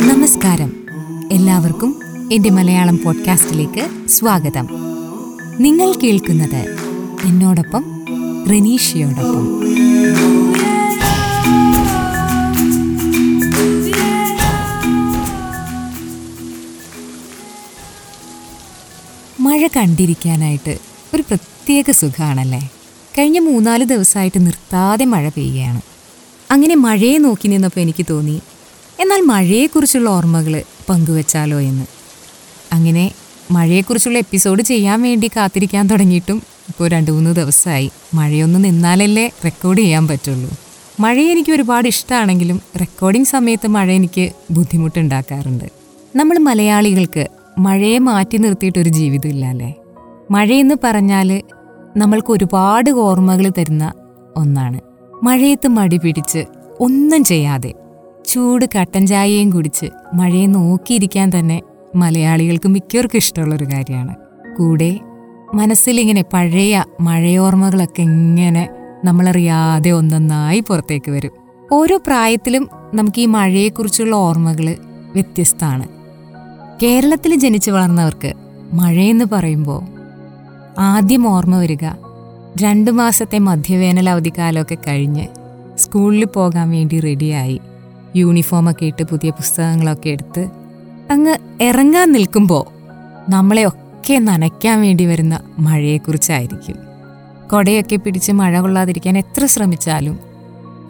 നമസ്കാരം. എല്ലാവർക്കും എന്റെ മലയാളം പോഡ്കാസ്റ്റിലേക്ക് സ്വാഗതം. നിങ്ങൾ കേൾക്കുന്നത് എന്നോടൊപ്പം റനീഷയോടൊപ്പം. മഴ കണ്ടിരിക്കാനായിട്ട് ഒരു പ്രത്യേക സുഖമാണല്ലേ കഴിഞ്ഞ മൂന്നാൽ ദിവസമായിട്ട് നിർത്താതെ മഴ പെയ്യുകയാണ്. അങ്ങനെ മഴയെ നോക്കി നിന്നപ്പോൾ എനിക്ക് തോന്നി. എന്നാൽ മഴയെക്കുറിച്ചുള്ള ഓർമ്മകൾ പങ്കുവെച്ചാലോ എന്ന്. അങ്ങനെ മഴയെക്കുറിച്ചുള്ള എപ്പിസോഡ് ചെയ്യാൻ വേണ്ടി കാത്തിരിക്കാൻ തുടങ്ങിയിട്ടും ഇപ്പോൾ രണ്ട് മൂന്ന് ദിവസമായി മഴയൊന്ന് നിന്നാലല്ലേ റെക്കോർഡ് ചെയ്യാൻ പറ്റുള്ളൂ. മഴ എനിക്ക് ഒരുപാട് ഇഷ്ടമാണെങ്കിലും റെക്കോർഡിംഗ് സമയത്ത് മഴ എനിക്ക് ബുദ്ധിമുട്ടുണ്ടാക്കാറുണ്ട്. നമ്മൾ മലയാളികൾക്ക് മഴയെ മാറ്റി നിർത്തിയിട്ടൊരു ജീവിതമില്ല അല്ലേ? മഴയെന്ന് പറഞ്ഞാൽ നമ്മൾക്ക് ഒരുപാട് ഓർമ്മകൾ തരുന്ന ഒന്നാണ്. മഴയത്ത് മടി പിടിച്ച് ഒന്നും ചെയ്യാതെ ചൂട് കട്ടൻ ചായയും കുടിച്ച് മഴയെ നോക്കിയിരിക്കാൻ തന്നെ മലയാളികൾക്ക് മിക്കവർക്കും ഇഷ്ടമുള്ളൊരു കാര്യമാണ്. കൂടെ മനസ്സിലിങ്ങനെ പഴയ മഴയോർമ്മകളൊക്കെ ഇങ്ങനെ നമ്മളറിയാതെ ഒന്നൊന്നായി പുറത്തേക്ക് വരും. ഓരോ പ്രായത്തിലും നമുക്ക് ഈ മഴയെക്കുറിച്ചുള്ള ഓർമ്മകൾ വ്യത്യസ്തമാണ്. കേരളത്തിൽ ജനിച്ചു വളർന്നവർക്ക് മഴയെന്ന് പറയുമ്പോൾ ആദ്യം ഓർമ്മ വരിക രണ്ട് മാസത്തെ മധ്യവേനൽ അവധിക്കാലമൊക്കെ കഴിഞ്ഞ് സ്കൂളിൽ പോകാൻ വേണ്ടി റെഡിയായി. യൂണിഫോമൊക്കെ ഇട്ട് പുതിയ പുസ്തകങ്ങളൊക്കെ എടുത്ത് അങ്ങ് ഇറങ്ങാൻ നിൽക്കുമ്പോൾ നമ്മളെ ഒക്കെ നനയ്ക്കാൻ വേണ്ടി വരുന്ന മഴയെക്കുറിച്ചായിരിക്കും. കൊടയൊക്കെ പിടിച്ച് മഴ കൊള്ളാതിരിക്കാൻ എത്ര ശ്രമിച്ചാലും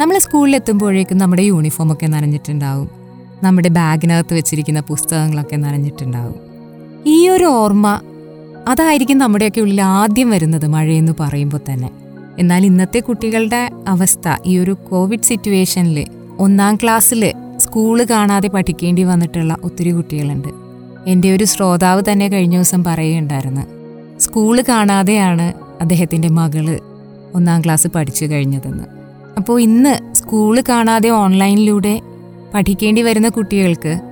നമ്മൾ സ്കൂളിലെത്തുമ്പോഴേക്കും നമ്മുടെ യൂണിഫോമൊക്കെ നനഞ്ഞിട്ടുണ്ടാവും. നമ്മുടെ ബാഗിനകത്ത് വെച്ചിരിക്കുന്ന പുസ്തകങ്ങളൊക്കെ നനഞ്ഞിട്ടുണ്ടാവും. ഈ ഒരു ഓർമ്മ അതായിരിക്കും നമ്മുടെയൊക്കെ ഉള്ളിൽ ആദ്യം വരുന്നത് മഴയെന്ന് പറയുമ്പോൾ തന്നെ. എന്നാൽ ഇന്നത്തെ കുട്ടികളുടെ അവസ്ഥ ഈ ഒരു കോവിഡ് സിറ്റുവേഷനിൽ ഒന്നാം ക്ലാസ്സിൽ സ്കൂൾ കാണാതെ പഠിക്കേണ്ടി വന്നിട്ടുള്ള ഒത്തിരി കുട്ടികളുണ്ട്. എന്റെ ഒരു ശ്രോതാവ് തന്നെ കഴിഞ്ഞ ദിവസം പറയുകയുണ്ടായിരുന്നു സ്കൂൾ കാണാതെയാണ് അദ്ദേഹത്തിന്റെ മകൾ ഒന്നാം ക്ലാസ് പഠിച്ചു കഴിഞ്ഞതെന്ന്. അപ്പോൾ ഇന്ന് സ്കൂൾ കാണാതെ ഓൺലൈനിലൂടെ പഠിക്കേണ്ടി വരുന്ന കുട്ടികൾക്ക്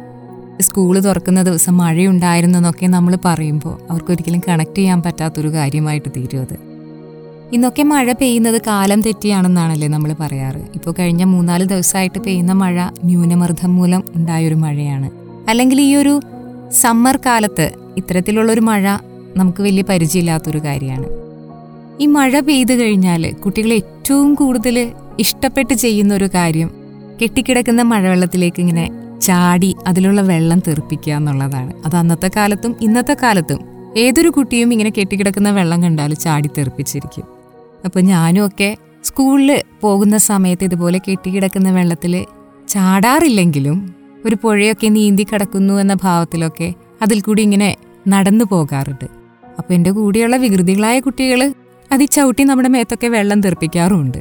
സ്കൂൾ തുറക്കുന്ന ദിവസം മഴയുണ്ടായിരുന്നു എന്നൊക്കെ നമ്മൾ പറയുമ്പോൾ അവർക്കൊരിക്കലും കണക്ട് ചെയ്യാൻ പറ്റാത്തൊരു കാര്യമായിട്ട് തീരും അത്. ഇന്നൊക്കെ മഴ പെയ്യുന്നത് കാലം തെറ്റിയാണെന്നാണല്ലേ നമ്മൾ പറയാറ്. ഇപ്പോൾ കഴിഞ്ഞ മൂന്നാൽ ദിവസമായിട്ട് പെയ്യുന്ന മഴ ന്യൂനമർദ്ദം മൂലം ഉണ്ടായൊരു മഴയാണ്. അല്ലെങ്കിൽ ഈ ഒരു സമ്മർ കാലത്ത് ഇത്തരത്തിലുള്ളൊരു മഴ നമുക്ക് വലിയ പരിചയമില്ലാത്തൊരു കാര്യമാണ്. ഈ മഴ പെയ്തു കഴിഞ്ഞാൽ കുട്ടികൾ ഏറ്റവും കൂടുതൽ ഇഷ്ടപ്പെട്ട് ചെയ്യുന്ന ഒരു കാര്യം കെട്ടിക്കിടക്കുന്ന മഴവെള്ളത്തിലേക്ക് ഇങ്ങനെ ചാടി അതിലുള്ള വെള്ളം തെറിപ്പിക്കുക എന്നുള്ളതാണ്. അത് അന്നത്തെ കാലത്തും ഇന്നത്തെ കാലത്തും ഏതൊരു കുട്ടിയും ഇങ്ങനെ കെട്ടിക്കിടക്കുന്ന വെള്ളം കണ്ടാൽ ചാടി തെറിപ്പിച്ചിരിക്കും. അപ്പോൾ ഞാനും ഒക്കെ സ്കൂളിൽ പോകുന്ന സമയത്ത് ഇതുപോലെ കെട്ടിക്കിടക്കുന്ന വെള്ളത്തിൽ ചാടാറില്ലെങ്കിലും ഒരു പുഴയൊക്കെ നീന്തി കിടക്കുന്നു എന്ന ഭാവത്തിലൊക്കെ അതിൽ കൂടി ഇങ്ങനെ നടന്നു പോകാറുണ്ട്. അപ്പോൾ എന്റെ കൂടെയുള്ള വികൃതികളായ കുട്ടികൾ അതി ചവിട്ടി നമ്മുടെ മേത്തൊക്കെ വെള്ളം തെറിപ്പിക്കാറുമുണ്ട്.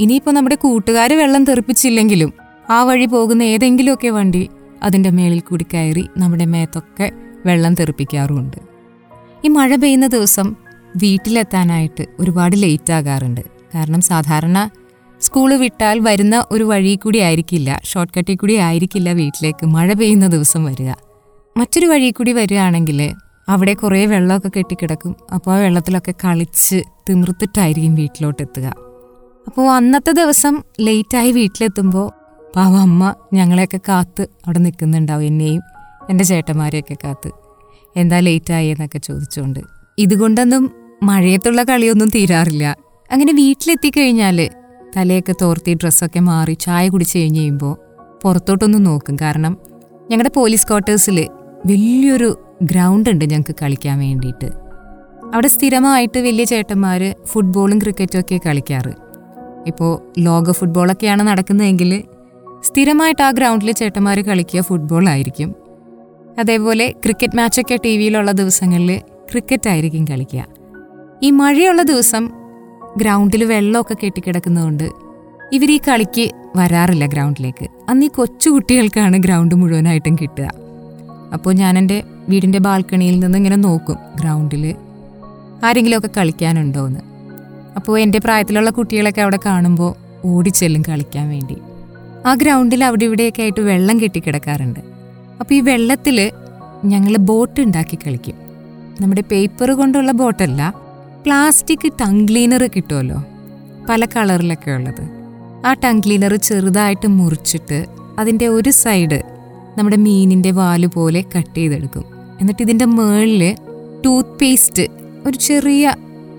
ഇനിയിപ്പോൾ നമ്മുടെ കൂട്ടുകാർ വെള്ളം തെറിപ്പിച്ചില്ലെങ്കിലും ആ വഴി പോകുന്ന ഏതെങ്കിലുമൊക്കെ വണ്ടി അതിന്റെ മേളിൽ കൂടി കയറി നമ്മുടെ മേത്തൊക്കെ വെള്ളം തെറിപ്പിക്കാറുമുണ്ട്. ഈ മഴ പെയ്യുന്ന ദിവസം വീട്ടിലെത്താനായിട്ട് ഒരുപാട് ലേറ്റ് ആകാറുണ്ട്. കാരണം സാധാരണ സ്കൂൾ വിട്ടാൽ വരുന്ന ഒരു വഴി കൂടി ആയിരിക്കില്ല ഷോർട്ട് കട്ടിൽ കൂടി ആയിരിക്കില്ല വീട്ടിലേക്ക് മഴ പെയ്യുന്ന ദിവസം വരിക. മറ്റൊരു വഴി കൂടി വരികയാണെങ്കിൽ അവിടെ കുറേ വെള്ളമൊക്കെ കെട്ടിക്കിടക്കും. അപ്പോൾ ആ വെള്ളത്തിലൊക്കെ കളിച്ച് തിമിർത്തിട്ടായിരിക്കും വീട്ടിലോട്ട് എത്തുക അപ്പോൾ അന്നത്തെ ദിവസം ലേറ്റായി വീട്ടിലെത്തുമ്പോൾ പാവ അമ്മ ഞങ്ങളെയൊക്കെ കാത്ത് അവിടെ നിൽക്കുന്നുണ്ടാവും എന്നെയും എന്റെ ചേട്ടന്മാരെയൊക്കെ കാത്ത്. എന്താ ലേറ്റായി എന്നൊക്കെ ചോദിച്ചുകൊണ്ട് ഇതുകൊണ്ടൊന്നും മഴയത്തുള്ള കളിയൊന്നും തീരാറില്ല. അങ്ങനെ വീട്ടിലെത്തിക്കഴിഞ്ഞാൽ തലയൊക്കെ തോർത്തി ഡ്രസ്സൊക്കെ മാറി ചായ കുടിച്ച് കഴിഞ്ഞ് കഴിയുമ്പോൾ പുറത്തോട്ടൊന്ന് നോക്കും. കാരണം ഞങ്ങളുടെ പോലീസ് ക്വാർട്ടേഴ്സിൽ വലിയൊരു ഗ്രൗണ്ട് ഉണ്ട് ഞങ്ങൾക്ക് കളിക്കാൻ വേണ്ടിയിട്ട്. അവിടെ സ്ഥിരമായിട്ട് വലിയ ചേട്ടന്മാർ ഫുട്ബോളും ക്രിക്കറ്റും ഒക്കെ കളിക്കാറ്. ഇപ്പോൾ ലോക ഫുട്ബോളൊക്കെയാണ് നടക്കുന്നതെങ്കിൽ സ്ഥിരമായിട്ട് ആ ഗ്രൗണ്ടിൽ ചേട്ടന്മാർ കളിക്കുക ഫുട്ബോൾ ആയിരിക്കും. അതേപോലെ ക്രിക്കറ്റ് മാച്ചൊക്കെ ടി വിയിലുള്ള ദിവസങ്ങളിൽ ക്രിക്കറ്റ് ആയിരിക്കും കളിക്കുക. ഈ മഴയുള്ള ദിവസം ഗ്രൗണ്ടിൽ വെള്ളമൊക്കെ കെട്ടിക്കിടക്കുന്നതുകൊണ്ട് ഇവർ ഈ കളിക്ക് വരാറില്ല ഗ്രൗണ്ടിലേക്ക്. അന്ന് ഈ കൊച്ചു കുട്ടികൾക്കാണ് ഗ്രൗണ്ട് മുഴുവനായിട്ടും കിട്ടുക. അപ്പോൾ ഞാൻ എന്റെ വീടിന്റെ ബാൽക്കണിയിൽ നിന്ന് ഇങ്ങനെ നോക്കും ഗ്രൗണ്ടിൽ ആരെങ്കിലുമൊക്കെ കളിക്കാനുണ്ടോ എന്ന് അപ്പോൾ എന്റെ പ്രായത്തിലുള്ള കുട്ടികളൊക്കെ അവിടെ കാണുമ്പോൾ ഓടിച്ചെല്ലും കളിക്കാൻ വേണ്ടി. ആ ഗ്രൗണ്ടിൽ അവിടെ ഇവിടെയൊക്കെ ആയിട്ട് വെള്ളം കെട്ടിക്കിടക്കാറുണ്ട്. അപ്പോൾ ഈ വെള്ളത്തിൽ ഞങ്ങൾ ബോട്ട് ഉണ്ടാക്കി കളിക്കും. നമ്മുടെ പേപ്പർ കൊണ്ടുള്ള ബോട്ടല്ല പ്ലാസ്റ്റിക് ടങ് ക്ലീനർ കിട്ടുമല്ലോ പല കളറിലൊക്കെ ഉള്ളത്. ആ ടങ് ക്ലീനർ ചെറുതായിട്ട് മുറിച്ചിട്ട് അതിന്റെ ഒരു സൈഡ് നമ്മുടെ മീനിന്റെ വാൽ പോലെ കട്ട് ചെയ്തെടുക്കും. എന്നിട്ട് ഇതിന്റെ മേളിൽ ടൂത്ത് പേസ്റ്റ് ഒരു ചെറിയ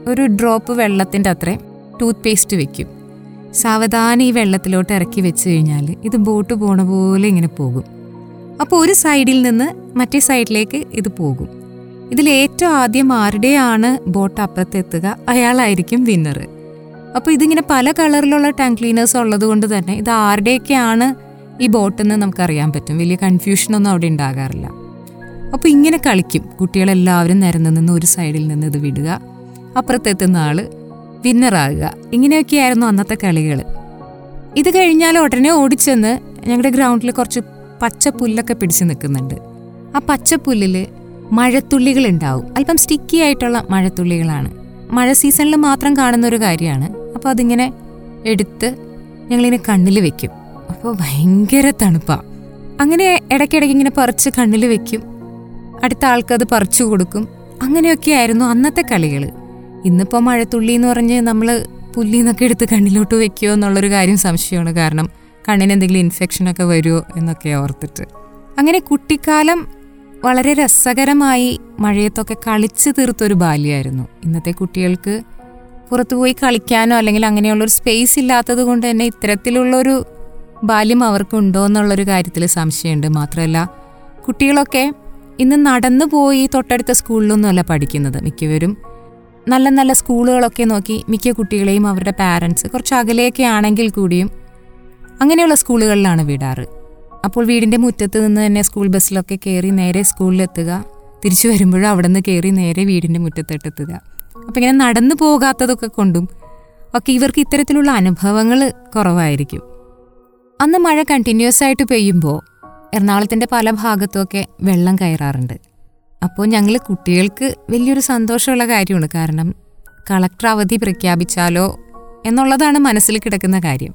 ഒരു ഡ്രോപ്പ് വെള്ളത്തിന്റെ അത്രയും ടൂത്ത് പേസ്റ്റ് വെക്കും. സാവധാനം ഈ വെള്ളത്തിലോട്ട് ഇറക്കി വെച്ച് കഴിഞ്ഞാൽ ഇത് ബോട്ട് പോണ പോലെ ഇങ്ങനെ പോകും. അപ്പോൾ ഒരു സൈഡിൽ നിന്ന് മറ്റേ സൈഡിലേക്ക് ഇത് പോകും. ഇതിൽ ഏറ്റവും ആദ്യം ആരുടെയാണ് ബോട്ട് അപ്പുറത്തെത്തുക? അയാളായിരിക്കും വിന്നർ അപ്പോൾ ഇതിങ്ങനെ പല കളറിലുള്ള ടാങ്ക് ക്ലീനേഴ്സ് ഉള്ളത് കൊണ്ട് തന്നെ ഇത് ആരുടെയൊക്കെയാണ് ഈ ബോട്ടെന്ന് നമുക്കറിയാൻ പറ്റും. വലിയ കൺഫ്യൂഷനൊന്നും അവിടെ ഉണ്ടാകാറില്ല. അപ്പോൾ ഇങ്ങനെ കളിക്കും. കുട്ടികളെല്ലാവരും നിരന്ന് നിന്ന് ഒരു സൈഡിൽ നിന്ന് ഇത് വിടുക. അപ്പുറത്തെത്തുന്ന ആൾ വിന്നറാകുക. ഇങ്ങനെയൊക്കെയായിരുന്നു അന്നത്തെ കളികൾ. ഇത് കഴിഞ്ഞാൽ ഉടനെ ഓടിച്ചെന്ന് ഞങ്ങളുടെ ഗ്രൗണ്ടിൽ കുറച്ച് പച്ച പുല്ലൊക്കെ പിടിച്ച് നിൽക്കുന്നുണ്ട്. ആ പച്ചപ്പുല്ലിൽ മഴത്തുള്ളികൾ ഉണ്ടാവും. അല്പം സ്റ്റിക്കി ആയിട്ടുള്ള മഴത്തുള്ളികളാണ്. മഴ സീസണിൽ മാത്രം കാണുന്ന ഒരു കാര്യമാണ്. അപ്പോൾ അതിങ്ങനെ എടുത്ത് ഞങ്ങളിങ്ങനെ കണ്ണിൽ വെക്കും. അപ്പോൾ ഭയങ്കര തണുപ്പാണ് അങ്ങനെ ഇടയ്ക്കിടയ്ക്ക് ഇങ്ങനെ പറിച്ച് കണ്ണിൽ വെക്കും. അടുത്ത ആൾക്കത് പറിച്ചു കൊടുക്കും. അങ്ങനെയൊക്കെയായിരുന്നു അന്നത്തെ കളികൾ. ഇന്നിപ്പോൾ മഴത്തുള്ളി എന്ന് പറഞ്ഞ് നമ്മൾ പുല്ലിന്നൊക്കെ എടുത്ത് കണ്ണിലോട്ട് വെക്കുമോ എന്നുള്ളൊരു കാര്യം സംശയമാണ്. കാരണം കണ്ണിന് എന്തെങ്കിലും ഇൻഫെക്ഷനൊക്കെ വരുമോ എന്നൊക്കെ ഓർത്തിട്ട്. അങ്ങനെ കുട്ടിക്കാലം വളരെ രസകരമായി മഴയത്തൊക്കെ കളിച്ചു തീർത്തൊരു ബാല്യമായിരുന്നു. ഇന്നത്തെ കുട്ടികൾക്ക് പുറത്തു പോയി കളിക്കാനോ അല്ലെങ്കിൽ അങ്ങനെയുള്ളൊരു സ്പേസ് ഇല്ലാത്തത് കൊണ്ട് തന്നെ ഇത്തരത്തിലുള്ളൊരു ബാല്യം അവർക്കുണ്ടോ എന്നുള്ളൊരു കാര്യത്തിൽ സംശയമുണ്ട്. മാത്രമല്ല കുട്ടികളൊക്കെ ഇന്ന് നടന്നു പോയി തൊട്ടടുത്ത സ്കൂളിലൊന്നുമല്ല പഠിക്കുന്നത്. മിക്കവരും നല്ല നല്ല സ്കൂളുകളൊക്കെ നോക്കി മിക്ക കുട്ടികളെയും അവരുടെ പാരൻസ് കുറച്ച് അകലെയൊക്കെ ആണെങ്കിൽ കൂടിയും അങ്ങനെയുള്ള സ്കൂളുകളിലാണ് വിടാറ്. അപ്പോൾ വീടിന്റെ മുറ്റത്ത് നിന്ന് തന്നെ സ്കൂൾ ബസ്സിലൊക്കെ കയറി നേരെ സ്കൂളിലെത്തുക തിരിച്ചു വരുമ്പോഴും അവിടെ നിന്ന് കയറി നേരെ വീടിന്റെ മുറ്റത്തോട്ടെത്തുക അപ്പം ഇങ്ങനെ നടന്നു പോകാത്തതൊക്കെ കൊണ്ടും ഒക്കെ ഇവർക്ക് ഇത്തരത്തിലുള്ള അനുഭവങ്ങൾ കുറവായിരിക്കും. അന്ന് മഴ കണ്ടിന്യൂസ് ആയിട്ട് പെയ്യുമ്പോൾ എറണാകുളത്തിന്റെ പല ഭാഗത്തുമൊക്കെ വെള്ളം കയറാറുണ്ട്. അപ്പോൾ ഞങ്ങൾ കുട്ടികൾക്ക് വലിയൊരു സന്തോഷമുള്ള കാര്യമാണ്. കാരണം കളക്ടർ അവധി പ്രഖ്യാപിച്ചാലോ എന്നുള്ളതാണ് മനസ്സിൽ കിടക്കുന്ന കാര്യം.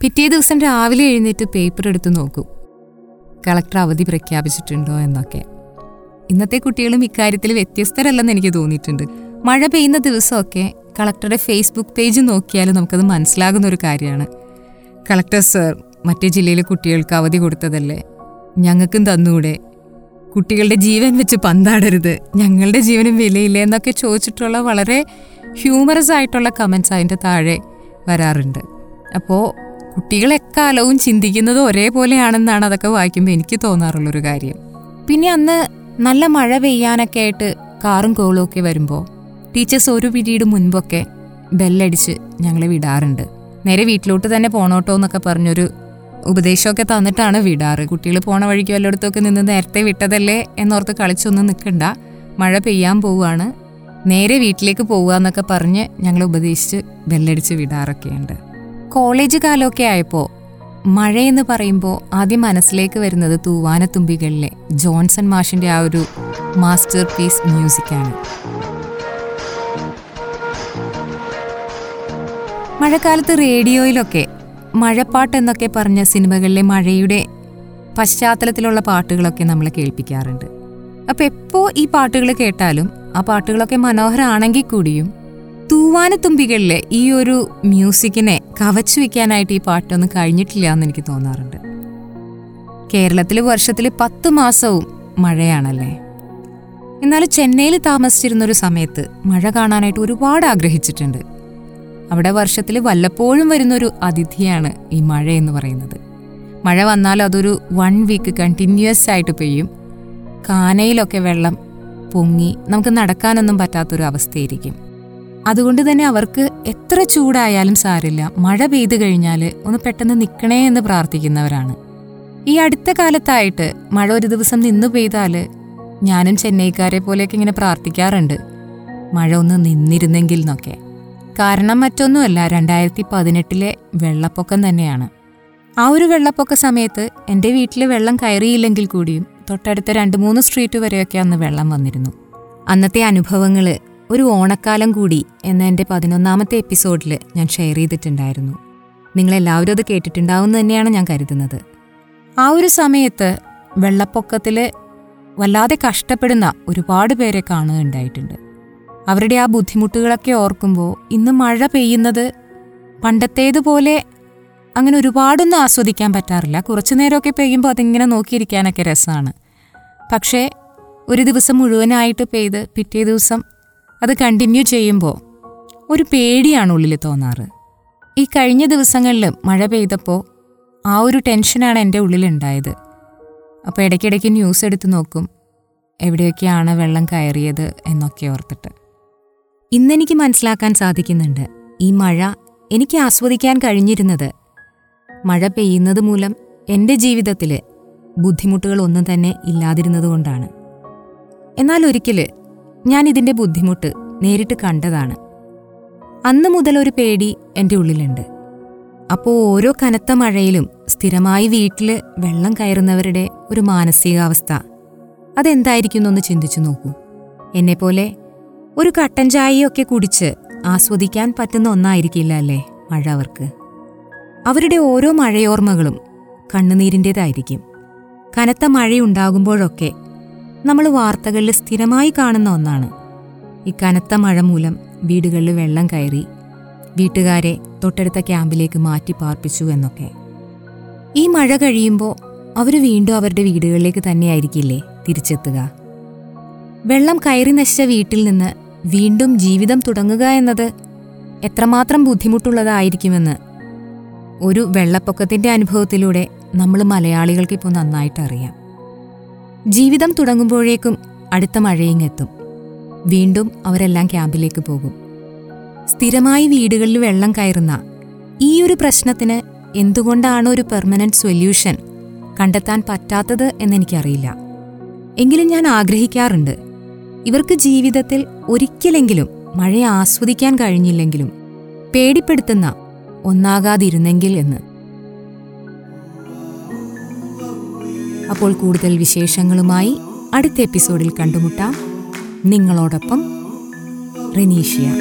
പിറ്റേ ദിവസം രാവിലെ എഴുന്നേറ്റ് പേപ്പർ എടുത്ത് നോക്കൂ. കളക്ടർ അവധി പ്രഖ്യാപിച്ചിട്ടുണ്ടോ എന്നൊക്കെ. ഇന്നത്തെ കുട്ടികളും ഇക്കാര്യത്തിൽ വ്യത്യസ്തരല്ലെന്ന് എനിക്ക് തോന്നിയിട്ടുണ്ട്. മഴ പെയ്യുന്ന ദിവസമൊക്കെ കളക്ടറുടെ ഫേസ്ബുക്ക് പേജ് നോക്കിയാൽ നമുക്കത് മനസ്സിലാകുന്ന ഒരു കാര്യമാണ്. കളക്ടർ സർ മറ്റേ ജില്ലയിലെ കുട്ടികൾക്ക് അവധി കൊടുത്തതല്ലേ? ഞങ്ങൾക്കും തന്നൂടെ. കുട്ടികളുടെ ജീവൻ വെച്ച് പന്താടരുത്. ഞങ്ങളുടെ ജീവനും വിലയില്ല എന്നൊക്കെ ചോദിച്ചിട്ടുള്ള വളരെ ഹ്യൂമറസ് ആയിട്ടുള്ള കമൻസ് അതിന്റെ താഴെ വരാറുണ്ട്. അപ്പോൾ കുട്ടികളെക്കാലവും ചിന്തിക്കുന്നത് ഒരേപോലെയാണെന്നാണ് അതൊക്കെ വായിക്കുമ്പോൾ എനിക്ക് തോന്നാറുള്ളൊരു കാര്യം. പിന്നെ അന്ന് നല്ല മഴ പെയ്യാനൊക്കെ ആയിട്ട് കാറും കോളും ഒക്കെ വരുമ്പോൾ ടീച്ചേഴ്സ് ഒരു പിരീഡ് മുൻപൊക്കെ ബെല്ലടിച്ച് ഞങ്ങളെ വിടാറുണ്ട്. നേരെ വീട്ടിലോട്ട് തന്നെ പോണോട്ടോ എന്നൊക്കെ പറഞ്ഞൊരു ഉപദേശമൊക്കെ തന്നിട്ടാണ് വിടാറ്. കുട്ടികൾ പോണ വഴിക്ക് വല്ലയിടത്തൊക്കെ നിന്ന് നേരത്തെ വിട്ടതല്ലേ എന്നോർത്ത് കളിച്ചൊന്നും നിൽക്കണ്ട മഴ പെയ്യാൻ പോവുകയാണ് നേരെ വീട്ടിലേക്ക് പോവുക എന്നൊക്കെ പറഞ്ഞ് ഞങ്ങൾ ഉപദേശിച്ച് ബെല്ലടിച്ച് വിടാറൊക്കെയുണ്ട്. കോളേജ് കാലമൊക്കെ ആയപ്പോൾ മഴയെന്ന് പറയുമ്പോൾ ആദ്യം മനസ്സിലേക്ക് വരുന്നത് തൂവാനത്തുമ്പികളിലെ ജോൺസൺ മാഷിന്റെ ആ ഒരു മാസ്റ്റർ പീസ് മ്യൂസിക്കാണ്. മഴക്കാലത്ത് റേഡിയോയിലൊക്കെ മഴപ്പാട്ട് എന്നൊക്കെ പറഞ്ഞ സിനിമകളിലെ മഴയുടെ പശ്ചാത്തലത്തിലുള്ള പാട്ടുകളൊക്കെ നമ്മൾ കേൾപ്പിക്കാറുണ്ട്. അപ്പോൾ എപ്പോൾ ഈ പാട്ടുകൾ കേട്ടാലും ആ പാട്ടുകളൊക്കെ മനോഹരമാണെങ്കിൽ കൂടിയും തൂവാനത്തുമ്പികളിലെ ഈ ഒരു മ്യൂസിക്കിനെ കവച്ചു വയ്ക്കാനായിട്ട് ഈ പാട്ടൊന്നും കഴിഞ്ഞിട്ടില്ല എന്ന് എനിക്ക് തോന്നാറുണ്ട്. കേരളത്തിൽ വർഷത്തിൽ പത്ത് മാസവും മഴയാണല്ലേ? എന്നാൽ ചെന്നൈയിൽ താമസിച്ചിരുന്ന ഒരു സമയത്ത് മഴ കാണാനായിട്ട് ഒരുപാട് ആഗ്രഹിച്ചിട്ടുണ്ട്. അവിടെ വർഷത്തിൽ വല്ലപ്പോഴും വരുന്നൊരു അതിഥിയാണ് ഈ മഴ എന്ന് പറയുന്നത്. മഴ വന്നാൽ അതൊരു വൺ വീക്ക് കണ്ടിന്യൂസ് ആയിട്ട് പെയ്യും. കാനയിലൊക്കെ വെള്ളം പൊങ്ങി നമുക്ക് നടക്കാനൊന്നും പറ്റാത്തൊരു അവസ്ഥയായിരിക്കും. അതുകൊണ്ട് തന്നെ അവർക്ക് എത്ര ചൂടായാലും സാരില്ല മഴ പെയ്തു കഴിഞ്ഞാൽ ഒന്ന് പെട്ടെന്ന് നിൽക്കണേ എന്ന് പ്രാർത്ഥിക്കുന്നവരാണ്. ഈ അടുത്ത കാലത്തായിട്ട് മഴ ഒരു ദിവസം നിന്നു പെയ്താൽ ഞാനും ചെന്നൈക്കാരെ പോലെയൊക്കെ ഇങ്ങനെ പ്രാർത്ഥിക്കാറുണ്ട്. മഴ ഒന്ന് നിന്നിരുന്നെങ്കിൽ എന്നൊക്കെ കാരണം മറ്റൊന്നുമല്ല രണ്ടായിരത്തി പതിനെട്ടിലെ വെള്ളപ്പൊക്കം തന്നെയാണ്. ആ ഒരു വെള്ളപ്പൊക്ക സമയത്ത് എന്റെ വീട്ടിൽ വെള്ളം കയറിയില്ലെങ്കിൽ കൂടിയും തൊട്ടടുത്ത രണ്ട് മൂന്ന് സ്ട്രീറ്റ് വരെയൊക്കെ അന്ന് വെള്ളം വന്നിരുന്നു. അന്നത്തെ അനുഭവങ്ങൾ ഒരു ഓണക്കാലം കൂടി എന്ന എന്റെ പതിനൊന്നാമത്തെ എപ്പിസോഡിൽ ഞാൻ ഷെയർ ചെയ്തിട്ടുണ്ടായിരുന്നു. നിങ്ങളെല്ലാവരും അത് കേട്ടിട്ടുണ്ടാവുമെന്ന് തന്നെയാണ് ഞാൻ കരുതുന്നത്. ആ ഒരു സമയത്ത് വെള്ളപ്പൊക്കത്തിൽ വല്ലാതെ കഷ്ടപ്പെടുന്ന ഒരുപാട് പേരെ കാണുകയുണ്ടായിട്ടുണ്ട്. അവരുടെ ആ ബുദ്ധിമുട്ടുകളൊക്കെ ഓർക്കുമ്പോൾ ഇന്ന് മഴ പെയ്യുന്നത് പണ്ടത്തേതുപോലെ അങ്ങനെ ഒരുപാടൊന്നും ആസ്വദിക്കാൻ പറ്റാറില്ല. കുറച്ചു നേരമൊക്കെ പെയ്യുമ്പോൾ അതിങ്ങനെ നോക്കിയിരിക്കാനൊക്കെ രസമാണ് പക്ഷേ ഒരു ദിവസം മുഴുവനായിട്ട് പെയ്ത് പിറ്റേ ദിവസം അത് കണ്ടിന്യൂ ചെയ്യുമ്പോൾ ഒരു പേടിയാണ് ഉള്ളിൽ തോന്നാറ്. ഈ കഴിഞ്ഞ ദിവസങ്ങളിൽ മഴ പെയ്തപ്പോൾ ആ ഒരു ടെൻഷനാണ് എന്റെ ഉള്ളിലുണ്ടായത്. അപ്പോൾ ഇടയ്ക്കിടയ്ക്ക് ന്യൂസ് എടുത്ത് നോക്കും എവിടെയൊക്കെയാണ് വെള്ളം കയറിയത് എന്നൊക്കെ ഓർത്തിട്ട്. ഇന്നെനിക്ക് മനസ്സിലാക്കാൻ സാധിക്കുന്നുണ്ട്. ഈ മഴ എനിക്ക് ആസ്വദിക്കാൻ കഴിഞ്ഞിരുന്നത്. മഴ പെയ്യുന്നത് മൂലം എന്റെ ജീവിതത്തിൽ ബുദ്ധിമുട്ടുകൾ ഒന്നും തന്നെ ഇല്ലാതിരുന്നതുകൊണ്ടാണ് എന്നാൽ ഒരിക്കൽ ഞാൻ ഇതിന്റെ ബുദ്ധിമുട്ട് നേരിട്ട് കണ്ടതാണ്. അന്ന് മുതൽ ഒരു പേടി എന്റെ ഉള്ളിലുണ്ട്. അപ്പോൾ ഓരോ കനത്ത മഴയിലും സ്ഥിരമായി വീട്ടിൽ വെള്ളം കയറുന്നവരുടെ ഒരു മാനസികാവസ്ഥ. അതെന്തായിരിക്കുന്നു എന്നൊന്ന് ചിന്തിച്ചു നോക്കൂ. എന്നെപ്പോലെ ഒരു കട്ടൻ ചായയൊക്കെ കുടിച്ച് ആസ്വദിക്കാൻ പറ്റുന്ന ഒന്നായിരിക്കില്ല അല്ലേ മഴ അവർക്ക്? അവരുടെ ഓരോ മഴയോർമ്മകളും കണ്ണുനീരിന്റേതായിരിക്കും. കനത്ത മഴയുണ്ടാകുമ്പോഴൊക്കെ നമ്മൾ വാർത്തകളിൽ സ്ഥിരമായി കാണുന്ന ഒന്നാണ്. ഈ കനത്ത മഴ മൂലം വീടുകളിൽ വെള്ളം കയറി വീട്ടുകാരെ തൊട്ടടുത്ത ക്യാമ്പിലേക്ക് മാറ്റി പാർപ്പിച്ചു എന്നൊക്കെ. ഈ മഴ കഴിയുമ്പോൾ അവർ വീണ്ടും അവരുടെ വീടുകളിലേക്ക് തന്നെയായിരിക്കില്ലേ തിരിച്ചെത്തുക? വെള്ളം കയറി നശിച്ച വീട്ടിൽ നിന്ന് വീണ്ടും ജീവിതം തുടങ്ങുക എന്നത് എത്രമാത്രം ബുദ്ധിമുട്ടുള്ളതായിരിക്കുമെന്ന് ഒരു വെള്ളപ്പൊക്കത്തിന്റെ അനുഭവത്തിലൂടെ നമ്മൾ മലയാളികൾക്ക് ഇപ്പോൾ നന്നായിട്ട് അറിയാം. ജീവിതം തുടങ്ങുമ്പോഴേക്കും അടുത്ത മഴയിങ്ങെത്തും വീണ്ടും അവരെല്ലാം ക്യാമ്പിലേക്ക് പോകും. സ്ഥിരമായി വീടുകളിൽ വെള്ളം കയറുന്ന ഈ ഒരു പ്രശ്നത്തിന് എന്തുകൊണ്ടാണ് ഒരു പെർമനന്റ് സൊല്യൂഷൻ കണ്ടെത്താൻ പറ്റാത്തത് എന്നെനിക്കറിയില്ല. എങ്കിലും ഞാൻ ആഗ്രഹിക്കാറുണ്ട് ഇവർക്ക് ജീവിതത്തിൽ ഒരിക്കലെങ്കിലും മഴയെ ആസ്വദിക്കാൻ കഴിഞ്ഞില്ലെങ്കിലും പേടിപ്പെടുത്തുന്ന ഒന്നാകാതിരുന്നെങ്കിൽ എന്ന്. അപ്പോൾ കൂടുതൽ വിശേഷങ്ങളുമായി അടുത്ത എപ്പിസോഡിൽ കണ്ടുമുട്ടാം. നിങ്ങളോടൊപ്പം റെനീഷ്യ.